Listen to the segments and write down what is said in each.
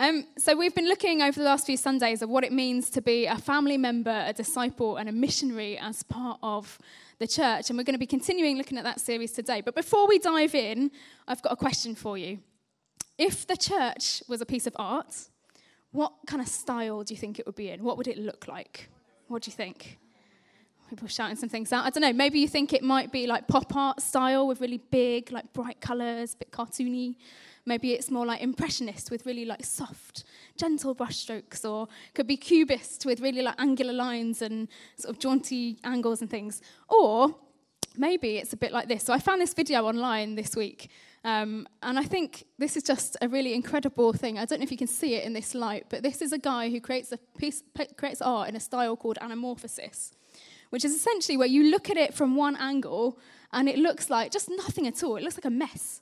Um, so, we've been looking over the last few Sundays at what it means to be a family member, a disciple, and a missionary as part of the church. And we're going to be continuing looking at that series today. But before we dive in, I've got a question for you. If the church was a piece of art, what kind of style do you think it would be in? What would it look like? What do you think? People shouting some things out. I don't know. Maybe you think it might be like pop art style with really big, like bright colours, a bit cartoony. Maybe it's more like impressionist with really like soft, gentle brushstrokes, or could be cubist with really like angular lines and sort of jaunty angles and things. Or maybe it's a bit like this. So I found this video online this week, um, and I think this is just a really incredible thing. I don't know if you can see it in this light, but this is a guy who creates a piece, creates art in a style called anamorphosis, which is essentially where you look at it from one angle and it looks like just nothing at all. It looks like a mess.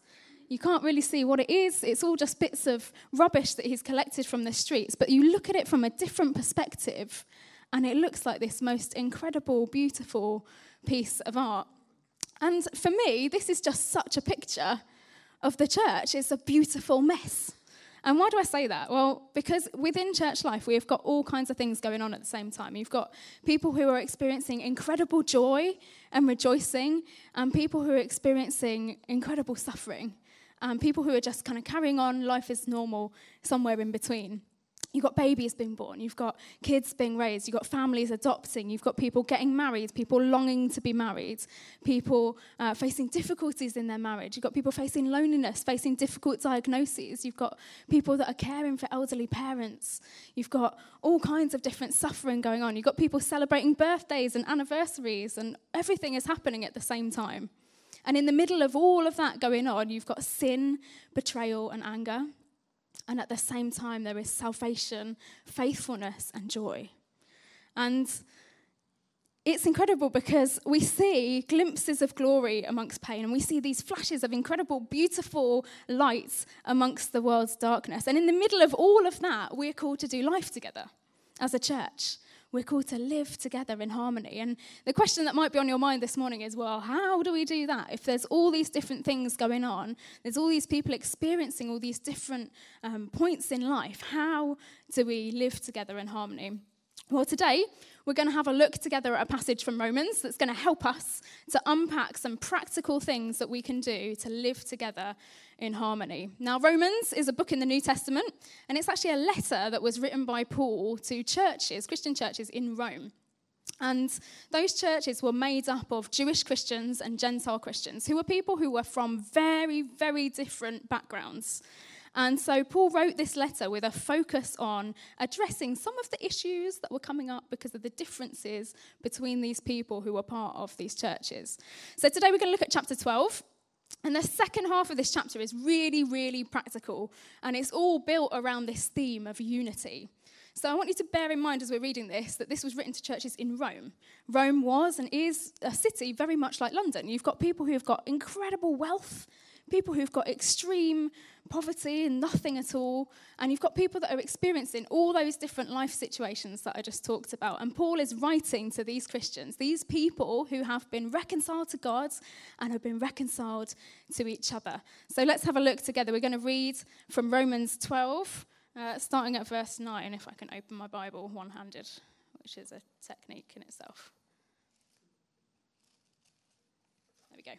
You can't really see what it is. It's all just bits of rubbish that he's collected from the streets. But you look at it from a different perspective, and it looks like this most incredible, beautiful piece of art. And for me, this is just such a picture of the church. It's a beautiful mess. And why do I say that? Well, because within church life, we've got all kinds of things going on at the same time. You've got people who are experiencing incredible joy and rejoicing, and people who are experiencing incredible suffering um, people who are just kind of carrying on, life is normal, somewhere in between. You've got babies being born, you've got kids being raised, you've got families adopting, you've got people getting married, people longing to be married, people uh, facing difficulties in their marriage, you've got people facing loneliness, facing difficult diagnoses, you've got people that are caring for elderly parents, you've got all kinds of different suffering going on, you've got people celebrating birthdays and anniversaries, and everything is happening at the same time. And in the middle of all of that going on, you've got sin, betrayal, and anger. And at the same time, there is salvation, faithfulness, and joy. And it's incredible because we see glimpses of glory amongst pain, and we see these flashes of incredible, beautiful lights amongst the world's darkness. And in the middle of all of that, we're called to do life together as a church. We're called to live together in harmony. And the question that might be on your mind this morning is well, how do we do that? If there's all these different things going on, there's all these people experiencing all these different um, points in life, how do we live together in harmony? Well, today we're going to have a look together at a passage from Romans that's going to help us to unpack some practical things that we can do to live together in harmony. Now, Romans is a book in the New Testament, and it's actually a letter that was written by Paul to churches, Christian churches in Rome. And those churches were made up of Jewish Christians and Gentile Christians, who were people who were from very, very different backgrounds. And so Paul wrote this letter with a focus on addressing some of the issues that were coming up because of the differences between these people who were part of these churches. So today we're going to look at chapter 12. And the second half of this chapter is really, really practical, and it's all built around this theme of unity. So I want you to bear in mind as we're reading this that this was written to churches in Rome. Rome was and is a city very much like London. You've got people who have got incredible wealth people who've got extreme poverty and nothing at all. And you've got people that are experiencing all those different life situations that I just talked about. And Paul is writing to these Christians, these people who have been reconciled to God and have been reconciled to each other. So let's have a look together. We're going to read from Romans 12, uh, starting at verse 9, if I can open my Bible one handed, which is a technique in itself. There we go.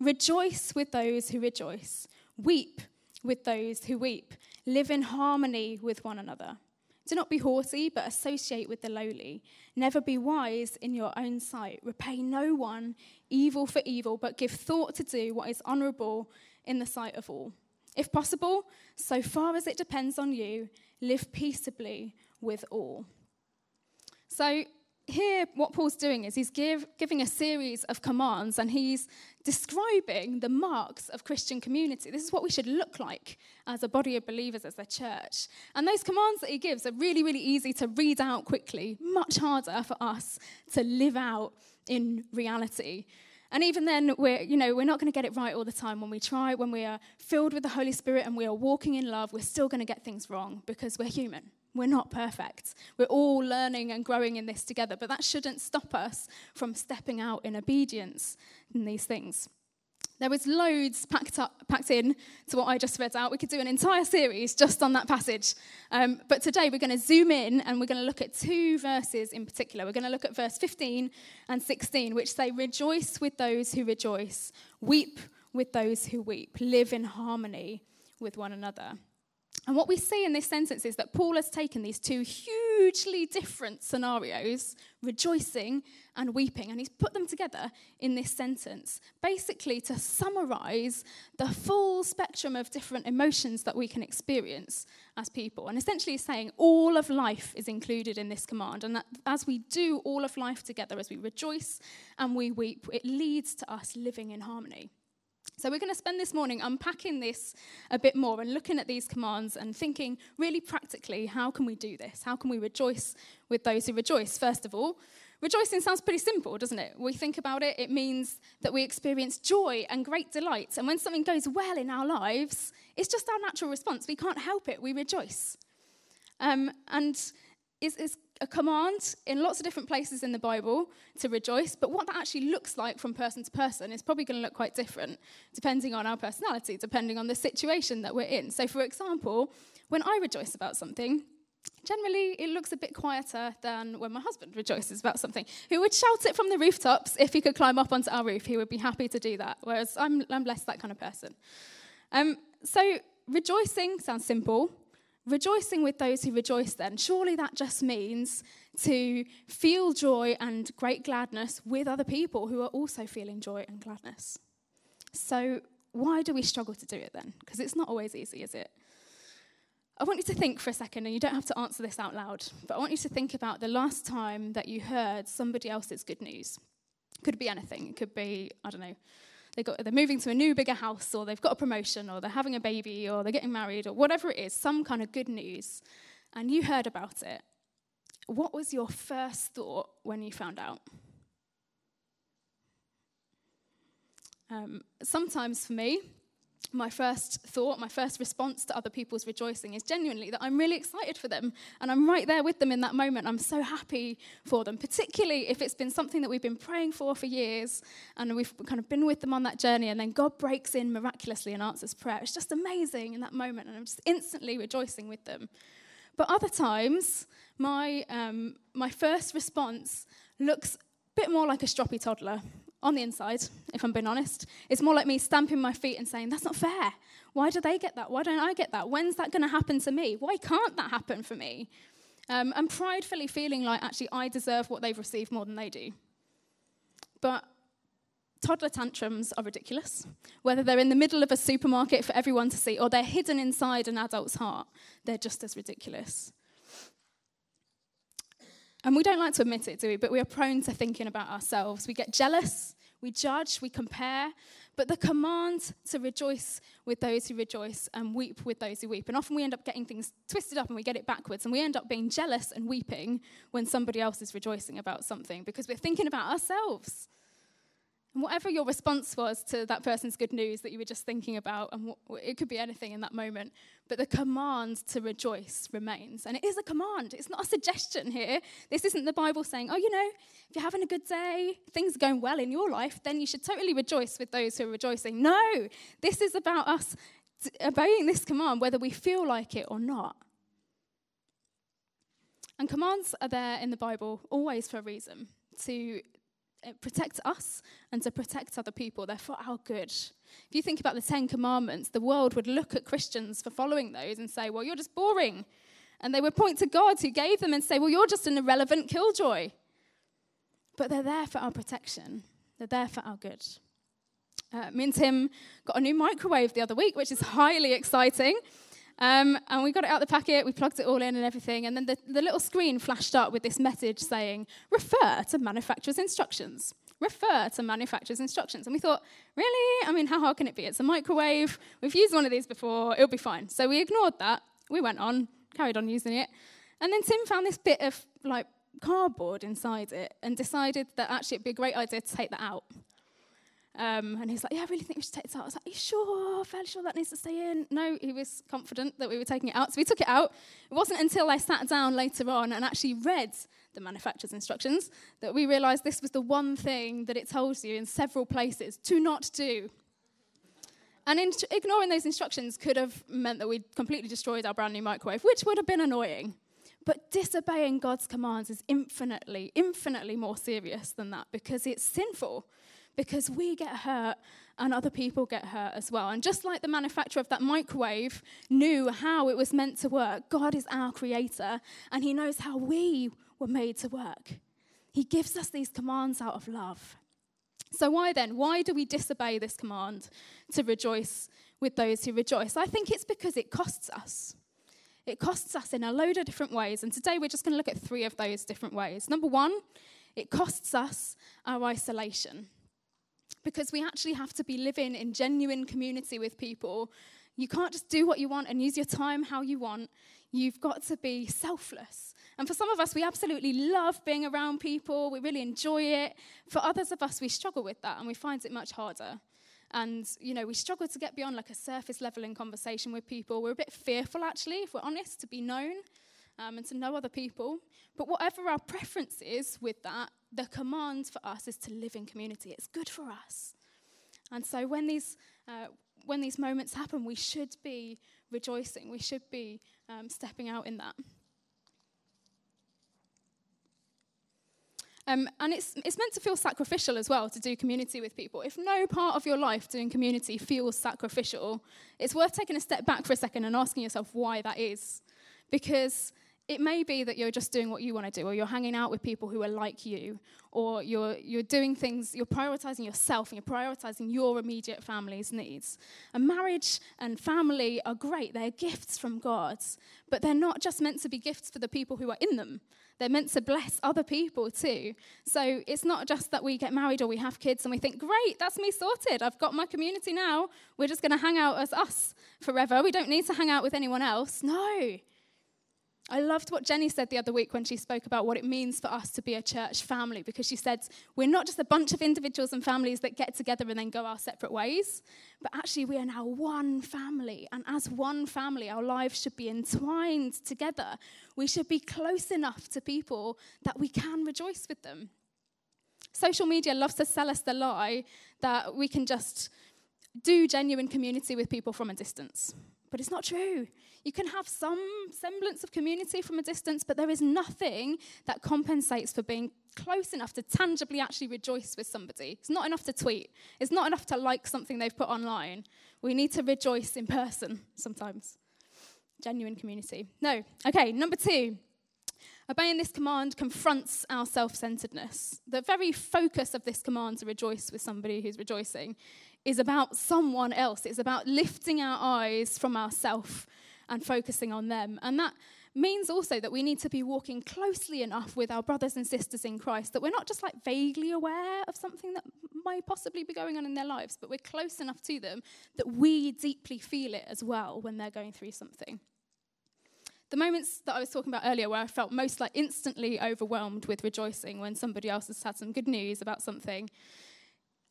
Rejoice with those who rejoice. Weep with those who weep. Live in harmony with one another. Do not be haughty, but associate with the lowly. Never be wise in your own sight. Repay no one evil for evil, but give thought to do what is honorable in the sight of all. If possible, so far as it depends on you, live peaceably with all. So, here, what Paul's doing is he's give, giving a series of commands and he's describing the marks of Christian community. This is what we should look like as a body of believers, as a church. And those commands that he gives are really, really easy to read out quickly, much harder for us to live out in reality. And even then, we're, you know, we're not going to get it right all the time. When we try, when we are filled with the Holy Spirit and we are walking in love, we're still going to get things wrong because we're human. We're not perfect. We're all learning and growing in this together, but that shouldn't stop us from stepping out in obedience in these things. There was loads packed up, packed in to what I just read out. We could do an entire series just on that passage. Um, but today we're going to zoom in and we're going to look at two verses in particular. We're going to look at verse 15 and 16, which say, Rejoice with those who rejoice, weep with those who weep, live in harmony with one another. And what we see in this sentence is that Paul has taken these two hugely different scenarios, rejoicing and weeping, and he's put them together in this sentence, basically to summarize the full spectrum of different emotions that we can experience as people. And essentially, saying all of life is included in this command, and that as we do all of life together, as we rejoice and we weep, it leads to us living in harmony. So, we're going to spend this morning unpacking this a bit more and looking at these commands and thinking really practically how can we do this? How can we rejoice with those who rejoice? First of all, rejoicing sounds pretty simple, doesn't it? We think about it, it means that we experience joy and great delight. And when something goes well in our lives, it's just our natural response. We can't help it, we rejoice. Um, and it's, it's a command in lots of different places in the Bible to rejoice, but what that actually looks like from person to person is probably going to look quite different depending on our personality, depending on the situation that we're in. So, for example, when I rejoice about something, generally it looks a bit quieter than when my husband rejoices about something. He would shout it from the rooftops if he could climb up onto our roof, he would be happy to do that, whereas I'm, I'm less that kind of person. Um, so, rejoicing sounds simple rejoicing with those who rejoice, then, surely that just means to feel joy and great gladness with other people who are also feeling joy and gladness. So, why do we struggle to do it then? Because it's not always easy, is it? I want you to think for a second, and you don't have to answer this out loud, but I want you to think about the last time that you heard somebody else's good news. Could be anything. It could be, I don't know, they got, they're moving to a new, bigger house, or they've got a promotion, or they're having a baby, or they're getting married, or whatever it is, some kind of good news, and you heard about it, what was your first thought when you found out? Um, sometimes for me, my first thought, my first response to other people's rejoicing is genuinely that I'm really excited for them and I'm right there with them in that moment. I'm so happy for them, particularly if it's been something that we've been praying for for years and we've kind of been with them on that journey and then God breaks in miraculously and answers prayer. It's just amazing in that moment and I'm just instantly rejoicing with them. But other times, my, um, my first response looks a bit more like a stroppy toddler on the inside, if I'm being honest. It's more like me stamping my feet and saying, that's not fair. Why do they get that? Why don't I get that? When's that going to happen to me? Why can't that happen for me? Um, and pridefully feeling like actually I deserve what they've received more than they do. But toddler tantrums are ridiculous. Whether they're in the middle of a supermarket for everyone to see or they're hidden inside an adult's heart, they're just as ridiculous. And we don't like to admit it, do we? But we are prone to thinking about ourselves. We get jealous, we judge, we compare. But the command to rejoice with those who rejoice and weep with those who weep. And often we end up getting things twisted up and we get it backwards. And we end up being jealous and weeping when somebody else is rejoicing about something because we're thinking about ourselves. And whatever your response was to that person's good news that you were just thinking about, and it could be anything in that moment, but the command to rejoice remains. And it is a command, it's not a suggestion here. This isn't the Bible saying, oh, you know, if you're having a good day, things are going well in your life, then you should totally rejoice with those who are rejoicing. No, this is about us obeying this command, whether we feel like it or not. And commands are there in the Bible always for a reason to protect us and to protect other people. They're for our good. If you think about the Ten Commandments, the world would look at Christians for following those and say, well, you're just boring. And they would point to God who gave them and say, well, you're just an irrelevant killjoy. But they're there for our protection, they're there for our good. Uh, me and Tim got a new microwave the other week, which is highly exciting. Um, and we got it out the packet, we plugged it all in and everything, and then the, the little screen flashed up with this message saying, refer to manufacturer's instructions. Refer to manufacturer's instructions. And we thought, really? I mean, how hard can it be? It's a microwave. We've used one of these before, it'll be fine. So we ignored that. We went on, carried on using it. And then Tim found this bit of like cardboard inside it and decided that actually it'd be a great idea to take that out. Um, and he's like, Yeah, I really think we should take this out. I was like, Are you sure? Fairly sure that needs to stay in? No, he was confident that we were taking it out. So we took it out. It wasn't until I sat down later on and actually read the manufacturer's instructions that we realized this was the one thing that it tells you in several places to not do. And in, ignoring those instructions could have meant that we'd completely destroyed our brand new microwave, which would have been annoying. But disobeying God's commands is infinitely, infinitely more serious than that because it's sinful because we get hurt and other people get hurt as well. And just like the manufacturer of that microwave knew how it was meant to work, God is our creator and He knows how we were made to work. He gives us these commands out of love. So, why then? Why do we disobey this command to rejoice with those who rejoice? I think it's because it costs us. It costs us in a load of different ways. And today we're just going to look at three of those different ways. Number one, it costs us our isolation because we actually have to be living in genuine community with people. You can't just do what you want and use your time how you want. You've got to be selfless. And for some of us, we absolutely love being around people, we really enjoy it. For others of us, we struggle with that and we find it much harder. And, you know, we struggle to get beyond like a surface level in conversation with people. We're a bit fearful, actually, if we're honest, to be known um, and to know other people. But whatever our preference is with that, the command for us is to live in community. It's good for us. And so when these, uh, when these moments happen, we should be rejoicing. We should be um, stepping out in that. Um, and it's, it's meant to feel sacrificial as well to do community with people. If no part of your life doing community feels sacrificial, it's worth taking a step back for a second and asking yourself why that is. Because it may be that you're just doing what you want to do, or you're hanging out with people who are like you, or you're, you're doing things, you're prioritizing yourself and you're prioritizing your immediate family's needs. And marriage and family are great, they're gifts from God, but they're not just meant to be gifts for the people who are in them. They're meant to bless other people too. So it's not just that we get married or we have kids and we think, great, that's me sorted. I've got my community now. We're just going to hang out as us forever. We don't need to hang out with anyone else. No. I loved what Jenny said the other week when she spoke about what it means for us to be a church family, because she said, we're not just a bunch of individuals and families that get together and then go our separate ways, but actually we are now one family. And as one family, our lives should be entwined together. We should be close enough to people that we can rejoice with them. Social media loves to sell us the lie that we can just do genuine community with people from a distance. But it's not true. You can have some semblance of community from a distance, but there is nothing that compensates for being close enough to tangibly actually rejoice with somebody. It's not enough to tweet, it's not enough to like something they've put online. We need to rejoice in person sometimes. Genuine community. No. Okay, number two. Obeying this command confronts our self centeredness. The very focus of this command to rejoice with somebody who's rejoicing is about someone else. It's about lifting our eyes from ourself and focusing on them. And that means also that we need to be walking closely enough with our brothers and sisters in Christ that we're not just like vaguely aware of something that might possibly be going on in their lives, but we're close enough to them that we deeply feel it as well when they're going through something. The moments that I was talking about earlier, where I felt most like instantly overwhelmed with rejoicing when somebody else has had some good news about something,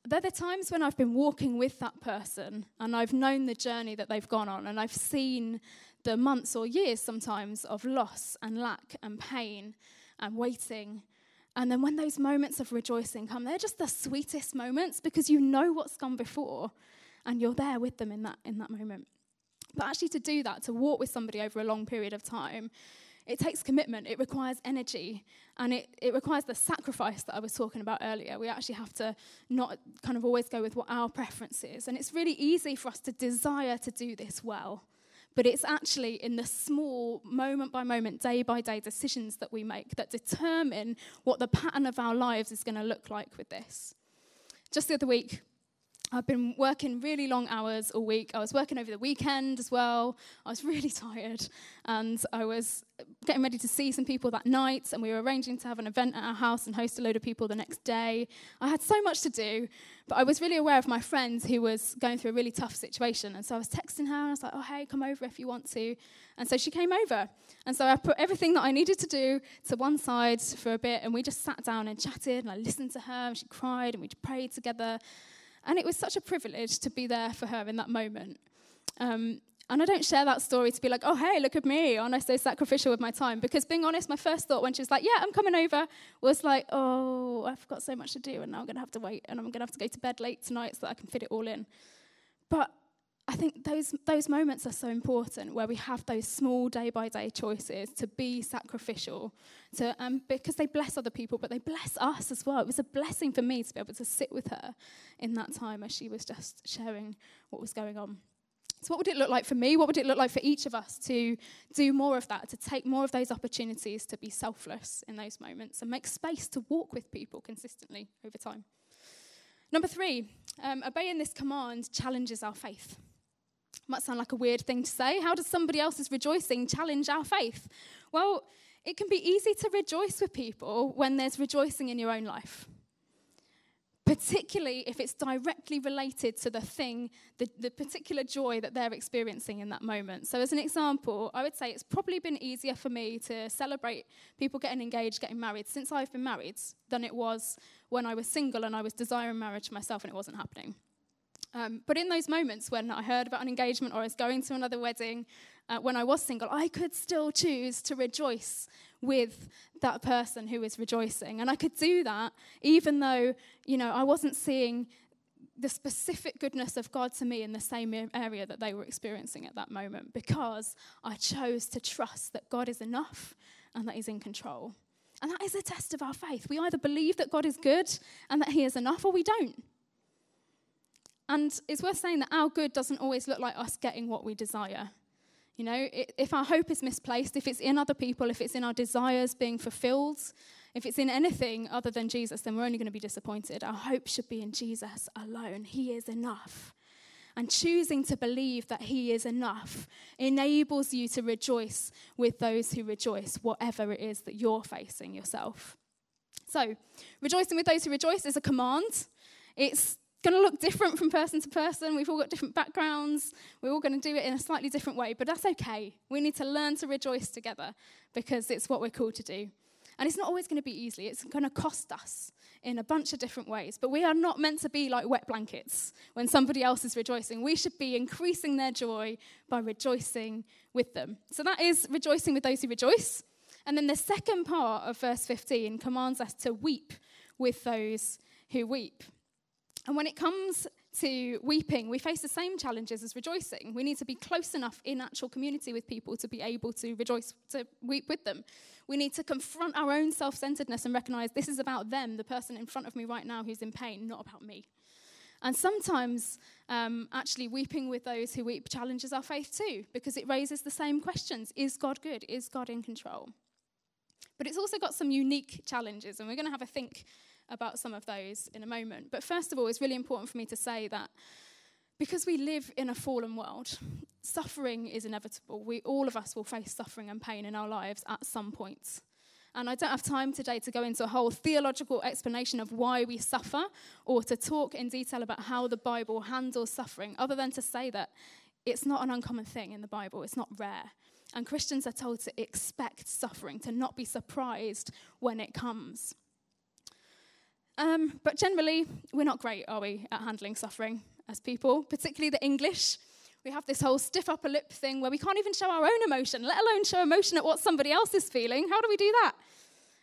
they're the times when I've been walking with that person and I've known the journey that they've gone on and I've seen the months or years sometimes of loss and lack and pain and waiting. And then when those moments of rejoicing come, they're just the sweetest moments because you know what's gone before and you're there with them in that, in that moment. But actually, to do that, to walk with somebody over a long period of time, it takes commitment, it requires energy, and it, it requires the sacrifice that I was talking about earlier. We actually have to not kind of always go with what our preference is. And it's really easy for us to desire to do this well. But it's actually in the small, moment by moment, day by day decisions that we make that determine what the pattern of our lives is going to look like with this. Just the other week, I've been working really long hours all week. I was working over the weekend as well. I was really tired. And I was getting ready to see some people that night. And we were arranging to have an event at our house and host a load of people the next day. I had so much to do. But I was really aware of my friend who was going through a really tough situation. And so I was texting her. And I was like, oh, hey, come over if you want to. And so she came over. And so I put everything that I needed to do to one side for a bit. And we just sat down and chatted. And I listened to her. And she cried. And we prayed together. And it was such a privilege to be there for her in that moment. Um, and I don't share that story to be like, oh, hey, look at me. Aren't I so sacrificial with my time? Because being honest, my first thought when she was like, yeah, I'm coming over, was like, oh, I've got so much to do and now I'm going to have to wait and I'm going to have to go to bed late tonight so that I can fit it all in. But I think those, those moments are so important where we have those small day by day choices to be sacrificial to, um, because they bless other people, but they bless us as well. It was a blessing for me to be able to sit with her in that time as she was just sharing what was going on. So, what would it look like for me? What would it look like for each of us to do more of that, to take more of those opportunities to be selfless in those moments and make space to walk with people consistently over time? Number three, um, obeying this command challenges our faith. Might sound like a weird thing to say. How does somebody else's rejoicing challenge our faith? Well, it can be easy to rejoice with people when there's rejoicing in your own life, particularly if it's directly related to the thing, the, the particular joy that they're experiencing in that moment. So, as an example, I would say it's probably been easier for me to celebrate people getting engaged, getting married since I've been married than it was when I was single and I was desiring marriage myself and it wasn't happening. Um, but in those moments when I heard about an engagement or I was going to another wedding, uh, when I was single, I could still choose to rejoice with that person who was rejoicing. And I could do that even though, you know, I wasn't seeing the specific goodness of God to me in the same area that they were experiencing at that moment because I chose to trust that God is enough and that He's in control. And that is a test of our faith. We either believe that God is good and that He is enough, or we don't. And it's worth saying that our good doesn't always look like us getting what we desire. You know, if our hope is misplaced, if it's in other people, if it's in our desires being fulfilled, if it's in anything other than Jesus, then we're only going to be disappointed. Our hope should be in Jesus alone. He is enough. And choosing to believe that He is enough enables you to rejoice with those who rejoice, whatever it is that you're facing yourself. So, rejoicing with those who rejoice is a command. It's going to look different from person to person. We've all got different backgrounds. We're all going to do it in a slightly different way, but that's okay. We need to learn to rejoice together because it's what we're called to do. And it's not always going to be easy, it's going to cost us in a bunch of different ways. But we are not meant to be like wet blankets when somebody else is rejoicing. We should be increasing their joy by rejoicing with them. So that is rejoicing with those who rejoice. And then the second part of verse 15 commands us to weep with those who weep. And when it comes to weeping, we face the same challenges as rejoicing. We need to be close enough in actual community with people to be able to rejoice, to weep with them. We need to confront our own self centeredness and recognize this is about them, the person in front of me right now who's in pain, not about me. And sometimes, um, actually, weeping with those who weep challenges our faith too, because it raises the same questions Is God good? Is God in control? But it's also got some unique challenges, and we're going to have a think about some of those in a moment. But first of all, it's really important for me to say that because we live in a fallen world, suffering is inevitable. We, all of us will face suffering and pain in our lives at some point. And I don't have time today to go into a whole theological explanation of why we suffer or to talk in detail about how the Bible handles suffering, other than to say that it's not an uncommon thing in the Bible, it's not rare. And Christians are told to expect suffering, to not be surprised when it comes. Um, but generally, we're not great, are we, at handling suffering as people, particularly the English. We have this whole stiff upper lip thing where we can't even show our own emotion, let alone show emotion at what somebody else is feeling. How do we do that?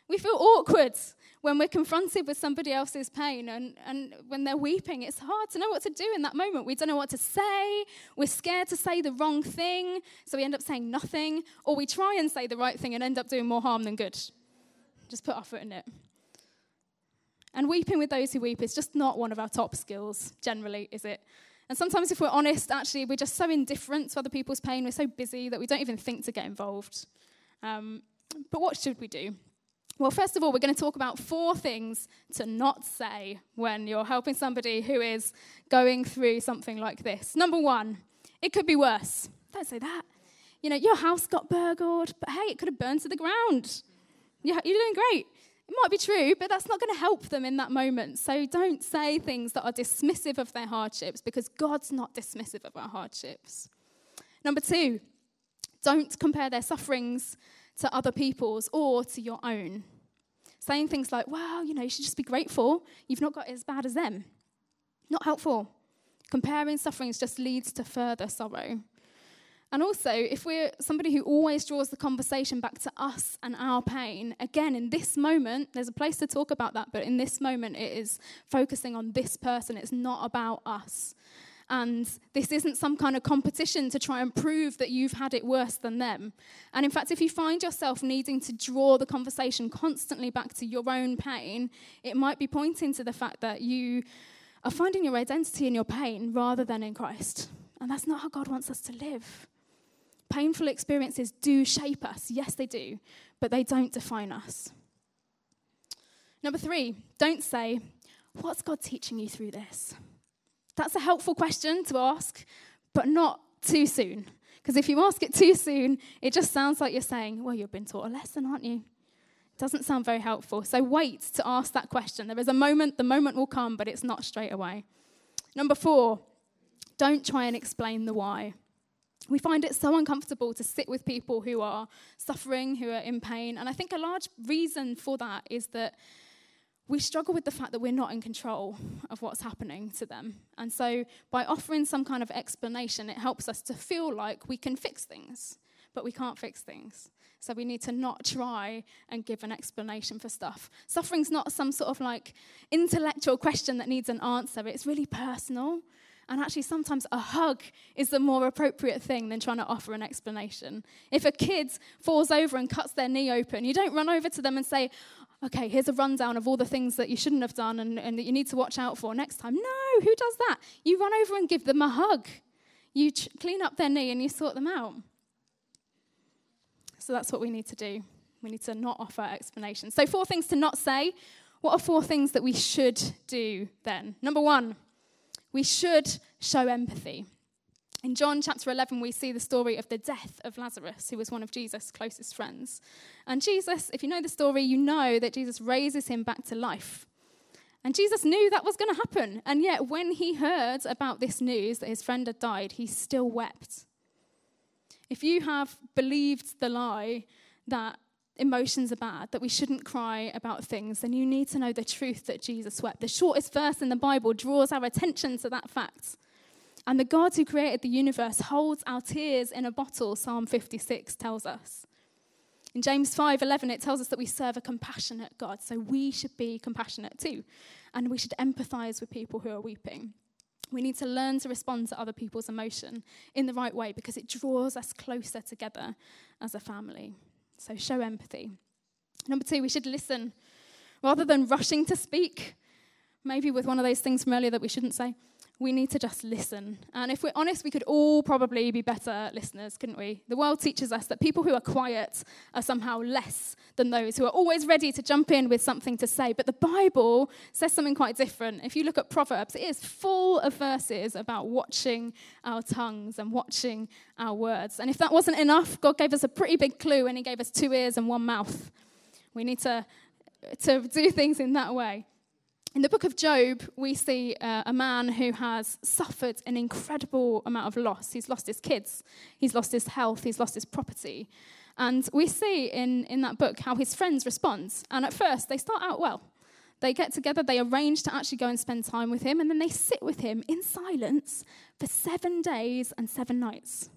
We feel awkward when we're confronted with somebody else's pain and, and when they're weeping. It's hard to know what to do in that moment. We don't know what to say. We're scared to say the wrong thing, so we end up saying nothing. Or we try and say the right thing and end up doing more harm than good. Just put our foot in it. And weeping with those who weep is just not one of our top skills, generally, is it? And sometimes, if we're honest, actually, we're just so indifferent to other people's pain, we're so busy that we don't even think to get involved. Um, but what should we do? Well, first of all, we're going to talk about four things to not say when you're helping somebody who is going through something like this. Number one, it could be worse. Don't say that. You know, your house got burgled, but hey, it could have burned to the ground. You're doing great. It might be true, but that's not going to help them in that moment. So don't say things that are dismissive of their hardships because God's not dismissive of our hardships. Number two, don't compare their sufferings to other people's or to your own. Saying things like, well, you know, you should just be grateful. You've not got as bad as them. Not helpful. Comparing sufferings just leads to further sorrow. And also, if we're somebody who always draws the conversation back to us and our pain, again, in this moment, there's a place to talk about that, but in this moment, it is focusing on this person. It's not about us. And this isn't some kind of competition to try and prove that you've had it worse than them. And in fact, if you find yourself needing to draw the conversation constantly back to your own pain, it might be pointing to the fact that you are finding your identity in your pain rather than in Christ. And that's not how God wants us to live. Painful experiences do shape us. Yes, they do, but they don't define us. Number three, don't say, What's God teaching you through this? That's a helpful question to ask, but not too soon. Because if you ask it too soon, it just sounds like you're saying, Well, you've been taught a lesson, aren't you? It doesn't sound very helpful. So wait to ask that question. There is a moment, the moment will come, but it's not straight away. Number four, don't try and explain the why. We find it so uncomfortable to sit with people who are suffering, who are in pain. And I think a large reason for that is that we struggle with the fact that we're not in control of what's happening to them. And so, by offering some kind of explanation, it helps us to feel like we can fix things, but we can't fix things. So, we need to not try and give an explanation for stuff. Suffering's not some sort of like intellectual question that needs an answer, it's really personal. And actually, sometimes a hug is the more appropriate thing than trying to offer an explanation. If a kid falls over and cuts their knee open, you don't run over to them and say, okay, here's a rundown of all the things that you shouldn't have done and, and that you need to watch out for next time. No, who does that? You run over and give them a hug. You ch- clean up their knee and you sort them out. So that's what we need to do. We need to not offer explanations. So, four things to not say. What are four things that we should do then? Number one, we should show empathy. In John chapter 11, we see the story of the death of Lazarus, who was one of Jesus' closest friends. And Jesus, if you know the story, you know that Jesus raises him back to life. And Jesus knew that was going to happen. And yet, when he heard about this news that his friend had died, he still wept. If you have believed the lie that emotions are bad, that we shouldn't cry about things, then you need to know the truth that Jesus wept. The shortest verse in the Bible draws our attention to that fact. And the God who created the universe holds our tears in a bottle, Psalm 56 tells us. In James 5:11 it tells us that we serve a compassionate God, so we should be compassionate too, and we should empathize with people who are weeping. We need to learn to respond to other people's emotion in the right way because it draws us closer together as a family. So show empathy. Number 2, we should listen rather than rushing to speak, maybe with one of those things from earlier that we shouldn't say we need to just listen. And if we're honest, we could all probably be better listeners, couldn't we? The world teaches us that people who are quiet are somehow less than those who are always ready to jump in with something to say. But the Bible says something quite different. If you look at Proverbs, it is full of verses about watching our tongues and watching our words. And if that wasn't enough, God gave us a pretty big clue and He gave us two ears and one mouth. We need to, to do things in that way. In the book of Job, we see uh, a man who has suffered an incredible amount of loss. He's lost his kids, he's lost his health, he's lost his property. And we see in, in that book how his friends respond. And at first, they start out well. They get together, they arrange to actually go and spend time with him, and then they sit with him in silence for seven days and seven nights.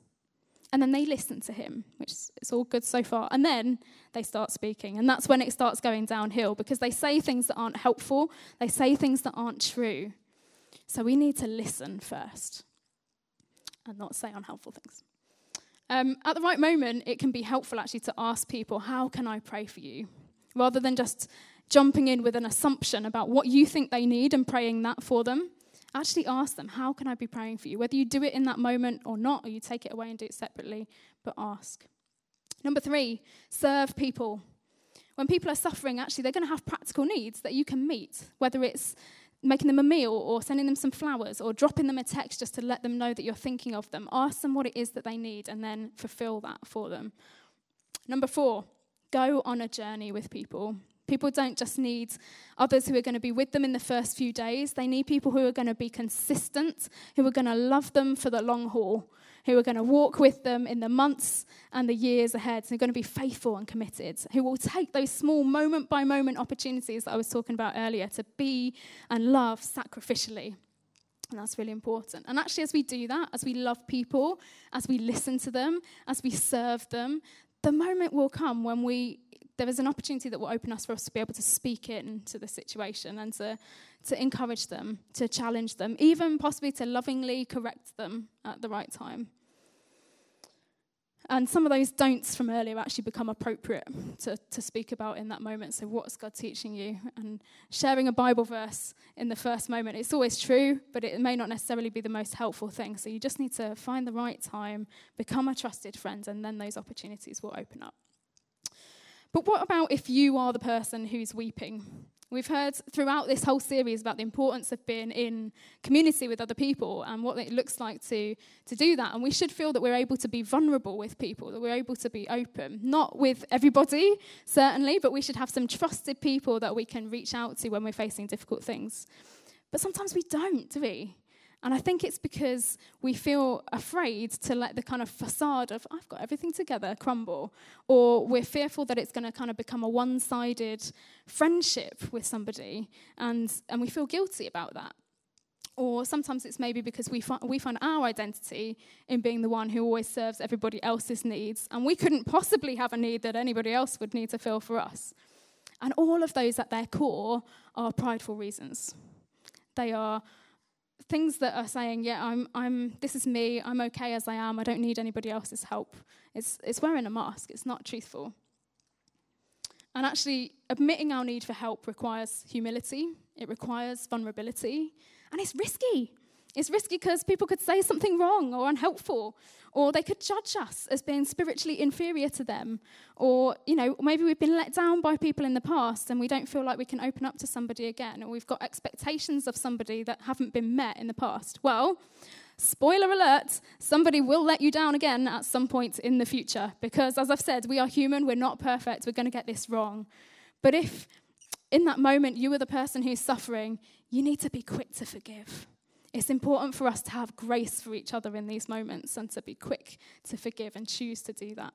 And then they listen to him, which is all good so far. And then they start speaking. And that's when it starts going downhill because they say things that aren't helpful, they say things that aren't true. So we need to listen first and not say unhelpful things. Um, at the right moment, it can be helpful actually to ask people, How can I pray for you? Rather than just jumping in with an assumption about what you think they need and praying that for them. Actually ask them, How can I be praying for you? Whether you do it in that moment or not, or you take it away and do it separately, but ask. Number three, serve people. when people are suffering, actually, they're going to have practical needs that you can meet, whether it's making them a meal or sending them some flowers or dropping them a text just to let them know that you're thinking of them. Ask them what it is that they need and then fulfill that for them. Number four, go on a journey with people. People don't just need others who are going to be with them in the first few days. They need people who are going to be consistent, who are going to love them for the long haul, who are going to walk with them in the months and the years ahead, who are going to be faithful and committed, who will take those small moment by moment opportunities that I was talking about earlier to be and love sacrificially. And that's really important. And actually, as we do that, as we love people, as we listen to them, as we serve them, the moment will come when we there is an opportunity that will open us for us to be able to speak into the situation and to, to encourage them, to challenge them, even possibly to lovingly correct them at the right time. And some of those don'ts from earlier actually become appropriate to, to speak about in that moment. So, what's God teaching you? And sharing a Bible verse in the first moment, it's always true, but it may not necessarily be the most helpful thing. So, you just need to find the right time, become a trusted friend, and then those opportunities will open up. But what about if you are the person who's weeping? We've heard throughout this whole series about the importance of being in community with other people and what it looks like to, to do that. And we should feel that we're able to be vulnerable with people, that we're able to be open. Not with everybody, certainly, but we should have some trusted people that we can reach out to when we're facing difficult things. But sometimes we don't, do we? And I think it's because we feel afraid to let the kind of facade of, I've got everything together, crumble. Or we're fearful that it's going to kind of become a one sided friendship with somebody. And, and we feel guilty about that. Or sometimes it's maybe because we, fi- we find our identity in being the one who always serves everybody else's needs. And we couldn't possibly have a need that anybody else would need to fill for us. And all of those at their core are prideful reasons. They are things that are saying, yeah, I'm, I'm, this is me, I'm okay as I am, I don't need anybody else's help. It's, it's wearing a mask, it's not truthful. And actually, admitting our need for help requires humility, it requires vulnerability, and it's risky. It's risky because people could say something wrong or unhelpful, or they could judge us as being spiritually inferior to them, or you know maybe we've been let down by people in the past and we don't feel like we can open up to somebody again, or we've got expectations of somebody that haven't been met in the past. Well, spoiler alert, somebody will let you down again at some point in the future because, as I've said, we are human, we're not perfect, we're going to get this wrong. But if in that moment you are the person who's suffering, you need to be quick to forgive. It's important for us to have grace for each other in these moments and to be quick to forgive and choose to do that.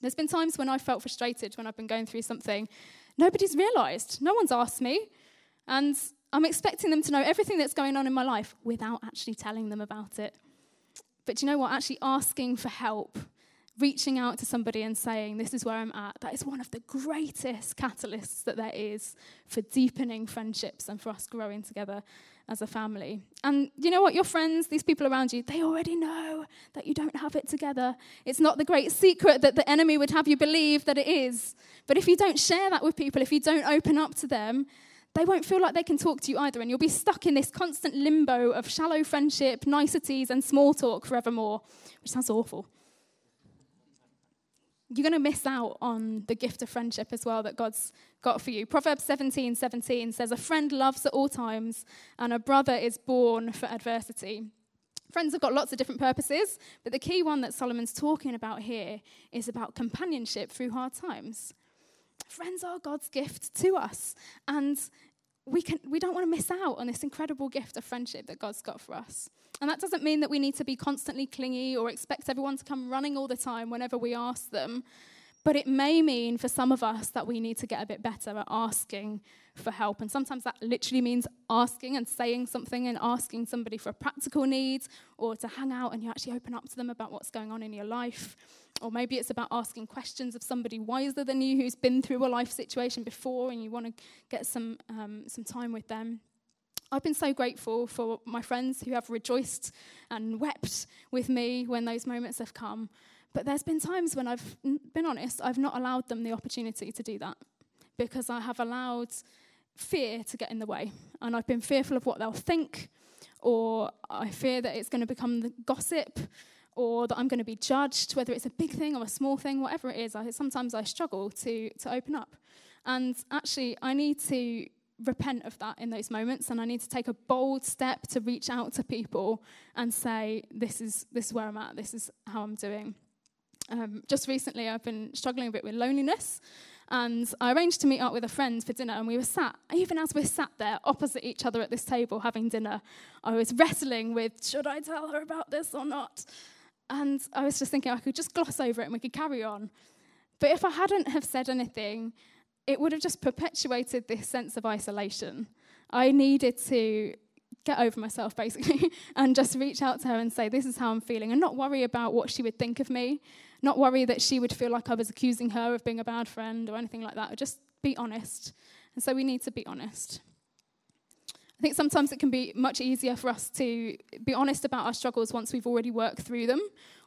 There's been times when I felt frustrated when I've been going through something. Nobody's realized, no one's asked me. And I'm expecting them to know everything that's going on in my life without actually telling them about it. But you know what? Actually asking for help, reaching out to somebody and saying, This is where I'm at, that is one of the greatest catalysts that there is for deepening friendships and for us growing together as a family. And you know what? Your friends, these people around you, they already know that you don't have it together. It's not the great secret that the enemy would have you believe that it is. But if you don't share that with people, if you don't open up to them, they won't feel like they can talk to you either. And you'll be stuck in this constant limbo of shallow friendship, niceties, and small talk forevermore, which sounds awful you're going to miss out on the gift of friendship as well that God's got for you. Proverbs 17 17 says, A friend loves at all times, and a brother is born for adversity. Friends have got lots of different purposes, but the key one that Solomon's talking about here is about companionship through hard times. Friends are God's gift to us, and we, can, we don't want to miss out on this incredible gift of friendship that God's got for us. And that doesn't mean that we need to be constantly clingy or expect everyone to come running all the time whenever we ask them. But it may mean for some of us that we need to get a bit better at asking for help. And sometimes that literally means asking and saying something and asking somebody for a practical need or to hang out and you actually open up to them about what's going on in your life. Or maybe it's about asking questions of somebody wiser than you who's been through a life situation before and you want to get some, um, some time with them. I've been so grateful for my friends who have rejoiced and wept with me when those moments have come. But there's been times when I've been honest, I've not allowed them the opportunity to do that because I have allowed fear to get in the way. And I've been fearful of what they'll think, or I fear that it's going to become the gossip, or that I'm going to be judged, whether it's a big thing or a small thing, whatever it is. I, sometimes I struggle to, to open up. And actually, I need to repent of that in those moments and I need to take a bold step to reach out to people and say, This is, this is where I'm at, this is how I'm doing. Um, just recently, I've been struggling a bit with loneliness. And I arranged to meet up with a friend for dinner, and we were sat, even as we're sat there opposite each other at this table having dinner, I was wrestling with should I tell her about this or not? And I was just thinking I could just gloss over it and we could carry on. But if I hadn't have said anything, it would have just perpetuated this sense of isolation. I needed to get over myself basically and just reach out to her and say this is how i'm feeling and not worry about what she would think of me not worry that she would feel like I was accusing her of being a bad friend or anything like that. Just be honest. And so we need to be honest. I think sometimes it can be much easier for us to be honest about our struggles once we've already worked through them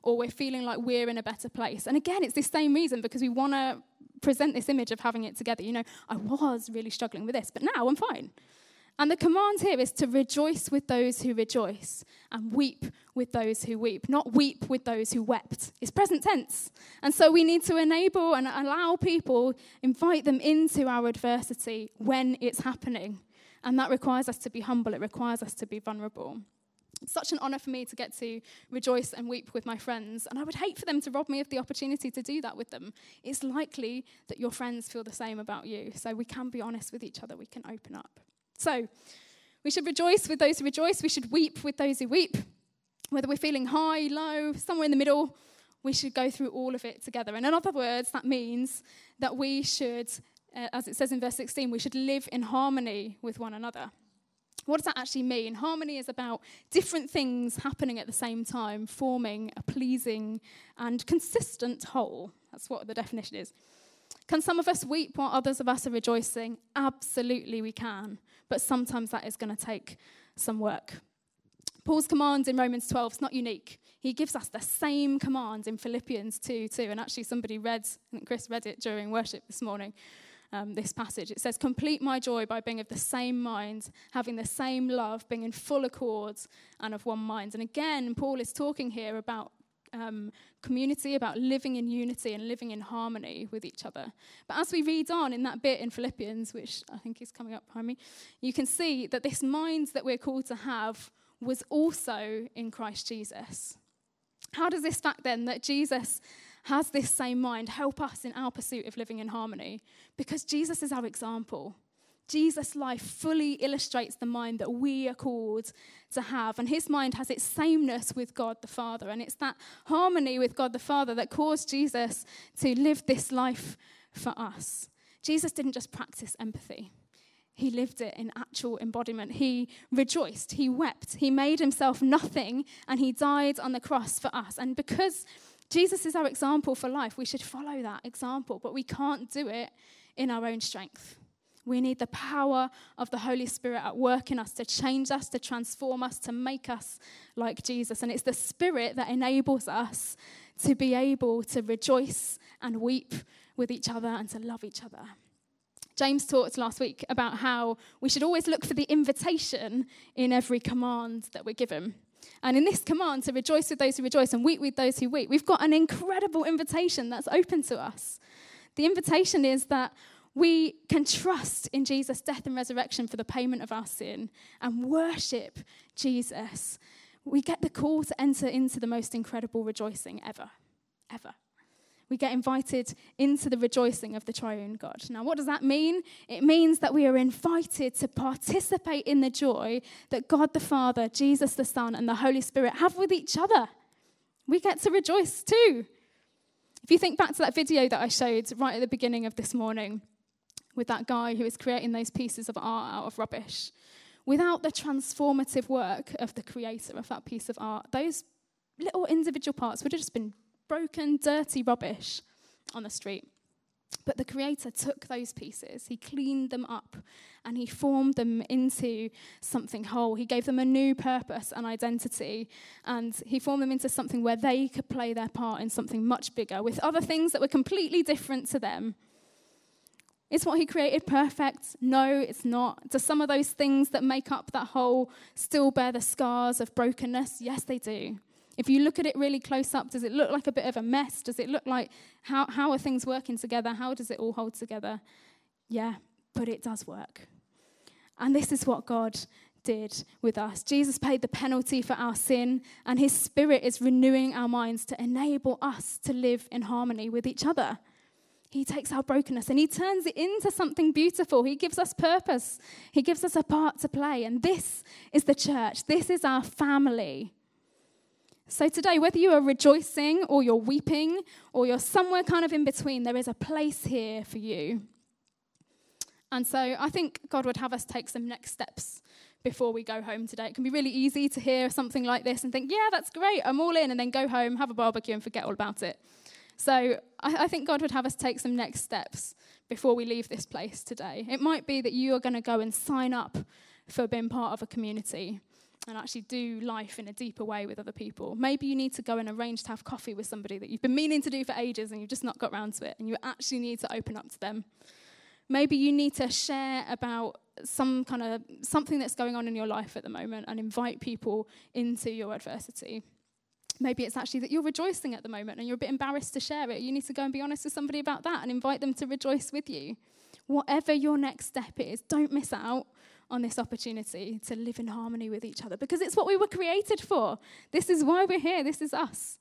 or we're feeling like we're in a better place. And again, it's the same reason because we want to present this image of having it together. You know, I was really struggling with this, but now I'm fine. And the command here is to rejoice with those who rejoice and weep with those who weep, not weep with those who wept. It's present tense. And so we need to enable and allow people, invite them into our adversity when it's happening. And that requires us to be humble, it requires us to be vulnerable. It's such an honor for me to get to rejoice and weep with my friends, and I would hate for them to rob me of the opportunity to do that with them. It's likely that your friends feel the same about you, so we can be honest with each other, we can open up. So, we should rejoice with those who rejoice. We should weep with those who weep. Whether we're feeling high, low, somewhere in the middle, we should go through all of it together. And in other words, that means that we should, uh, as it says in verse 16, we should live in harmony with one another. What does that actually mean? Harmony is about different things happening at the same time, forming a pleasing and consistent whole. That's what the definition is. Can some of us weep while others of us are rejoicing? Absolutely, we can but sometimes that is going to take some work. Paul's command in Romans 12 is not unique. He gives us the same command in Philippians 2 too. And actually, somebody read, Chris read it during worship this morning, um, this passage. It says, Complete my joy by being of the same mind, having the same love, being in full accord and of one mind. And again, Paul is talking here about um, community, about living in unity and living in harmony with each other. But as we read on in that bit in Philippians, which I think is coming up behind me, you can see that this mind that we're called to have was also in Christ Jesus. How does this fact then that Jesus has this same mind help us in our pursuit of living in harmony? Because Jesus is our example. Jesus' life fully illustrates the mind that we are called to have. And his mind has its sameness with God the Father. And it's that harmony with God the Father that caused Jesus to live this life for us. Jesus didn't just practice empathy. He lived it in actual embodiment. He rejoiced. He wept. He made himself nothing and he died on the cross for us. And because Jesus is our example for life, we should follow that example, but we can't do it in our own strength. We need the power of the Holy Spirit at work in us to change us, to transform us, to make us like Jesus. And it's the Spirit that enables us to be able to rejoice and weep with each other and to love each other. James talked last week about how we should always look for the invitation in every command that we're given. And in this command to rejoice with those who rejoice and weep with those who weep, we've got an incredible invitation that's open to us. The invitation is that we can trust in Jesus' death and resurrection for the payment of our sin and worship Jesus. We get the call to enter into the most incredible rejoicing ever, ever. We get invited into the rejoicing of the triune God. Now, what does that mean? It means that we are invited to participate in the joy that God the Father, Jesus the Son, and the Holy Spirit have with each other. We get to rejoice too. If you think back to that video that I showed right at the beginning of this morning, with that guy who is creating those pieces of art out of rubbish. Without the transformative work of the creator of that piece of art, those little individual parts would have just been broken, dirty rubbish on the street. But the Creator took those pieces, He cleaned them up, and He formed them into something whole. He gave them a new purpose and identity, and He formed them into something where they could play their part in something much bigger with other things that were completely different to them. Is what he created perfect? No, it's not. Do some of those things that make up that whole still bear the scars of brokenness? Yes, they do. If you look at it really close up, does it look like a bit of a mess? Does it look like how, how are things working together? How does it all hold together? Yeah, but it does work. And this is what God did with us. Jesus paid the penalty for our sin, and his spirit is renewing our minds to enable us to live in harmony with each other. He takes our brokenness and he turns it into something beautiful. He gives us purpose, he gives us a part to play. And this is the church, this is our family. So, today, whether you are rejoicing or you're weeping or you're somewhere kind of in between, there is a place here for you. And so, I think God would have us take some next steps before we go home today. It can be really easy to hear something like this and think, yeah, that's great, I'm all in, and then go home, have a barbecue, and forget all about it. So I, I think God would have us take some next steps before we leave this place today. It might be that you are going to go and sign up for being part of a community and actually do life in a deeper way with other people. Maybe you need to go and arrange to have coffee with somebody that you've been meaning to do for ages and you've just not got around to it, and you actually need to open up to them. Maybe you need to share about some kind of something that's going on in your life at the moment and invite people into your adversity. Maybe it's actually that you're rejoicing at the moment and you're a bit embarrassed to share it. You need to go and be honest with somebody about that and invite them to rejoice with you. Whatever your next step is, don't miss out on this opportunity to live in harmony with each other because it's what we were created for. This is why we're here. This is us.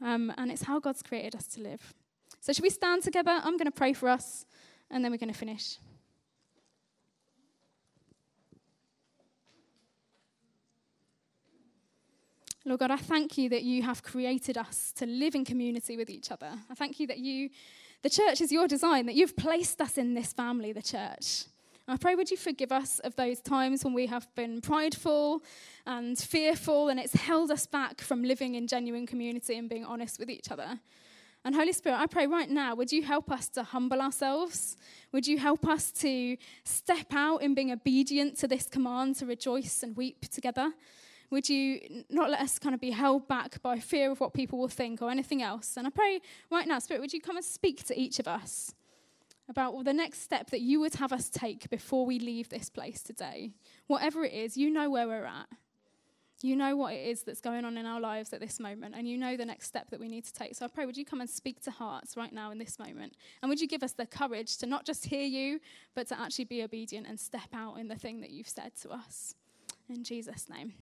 Um, and it's how God's created us to live. So, should we stand together? I'm going to pray for us and then we're going to finish. Lord God, I thank you that you have created us to live in community with each other. I thank you that you, the church is your design, that you've placed us in this family, the church. I pray, would you forgive us of those times when we have been prideful and fearful and it's held us back from living in genuine community and being honest with each other. And Holy Spirit, I pray right now, would you help us to humble ourselves? Would you help us to step out in being obedient to this command to rejoice and weep together? Would you not let us kind of be held back by fear of what people will think or anything else? And I pray right now, Spirit, would you come and speak to each of us about the next step that you would have us take before we leave this place today? Whatever it is, you know where we're at. You know what it is that's going on in our lives at this moment, and you know the next step that we need to take. So I pray, would you come and speak to hearts right now in this moment? And would you give us the courage to not just hear you, but to actually be obedient and step out in the thing that you've said to us? In Jesus' name.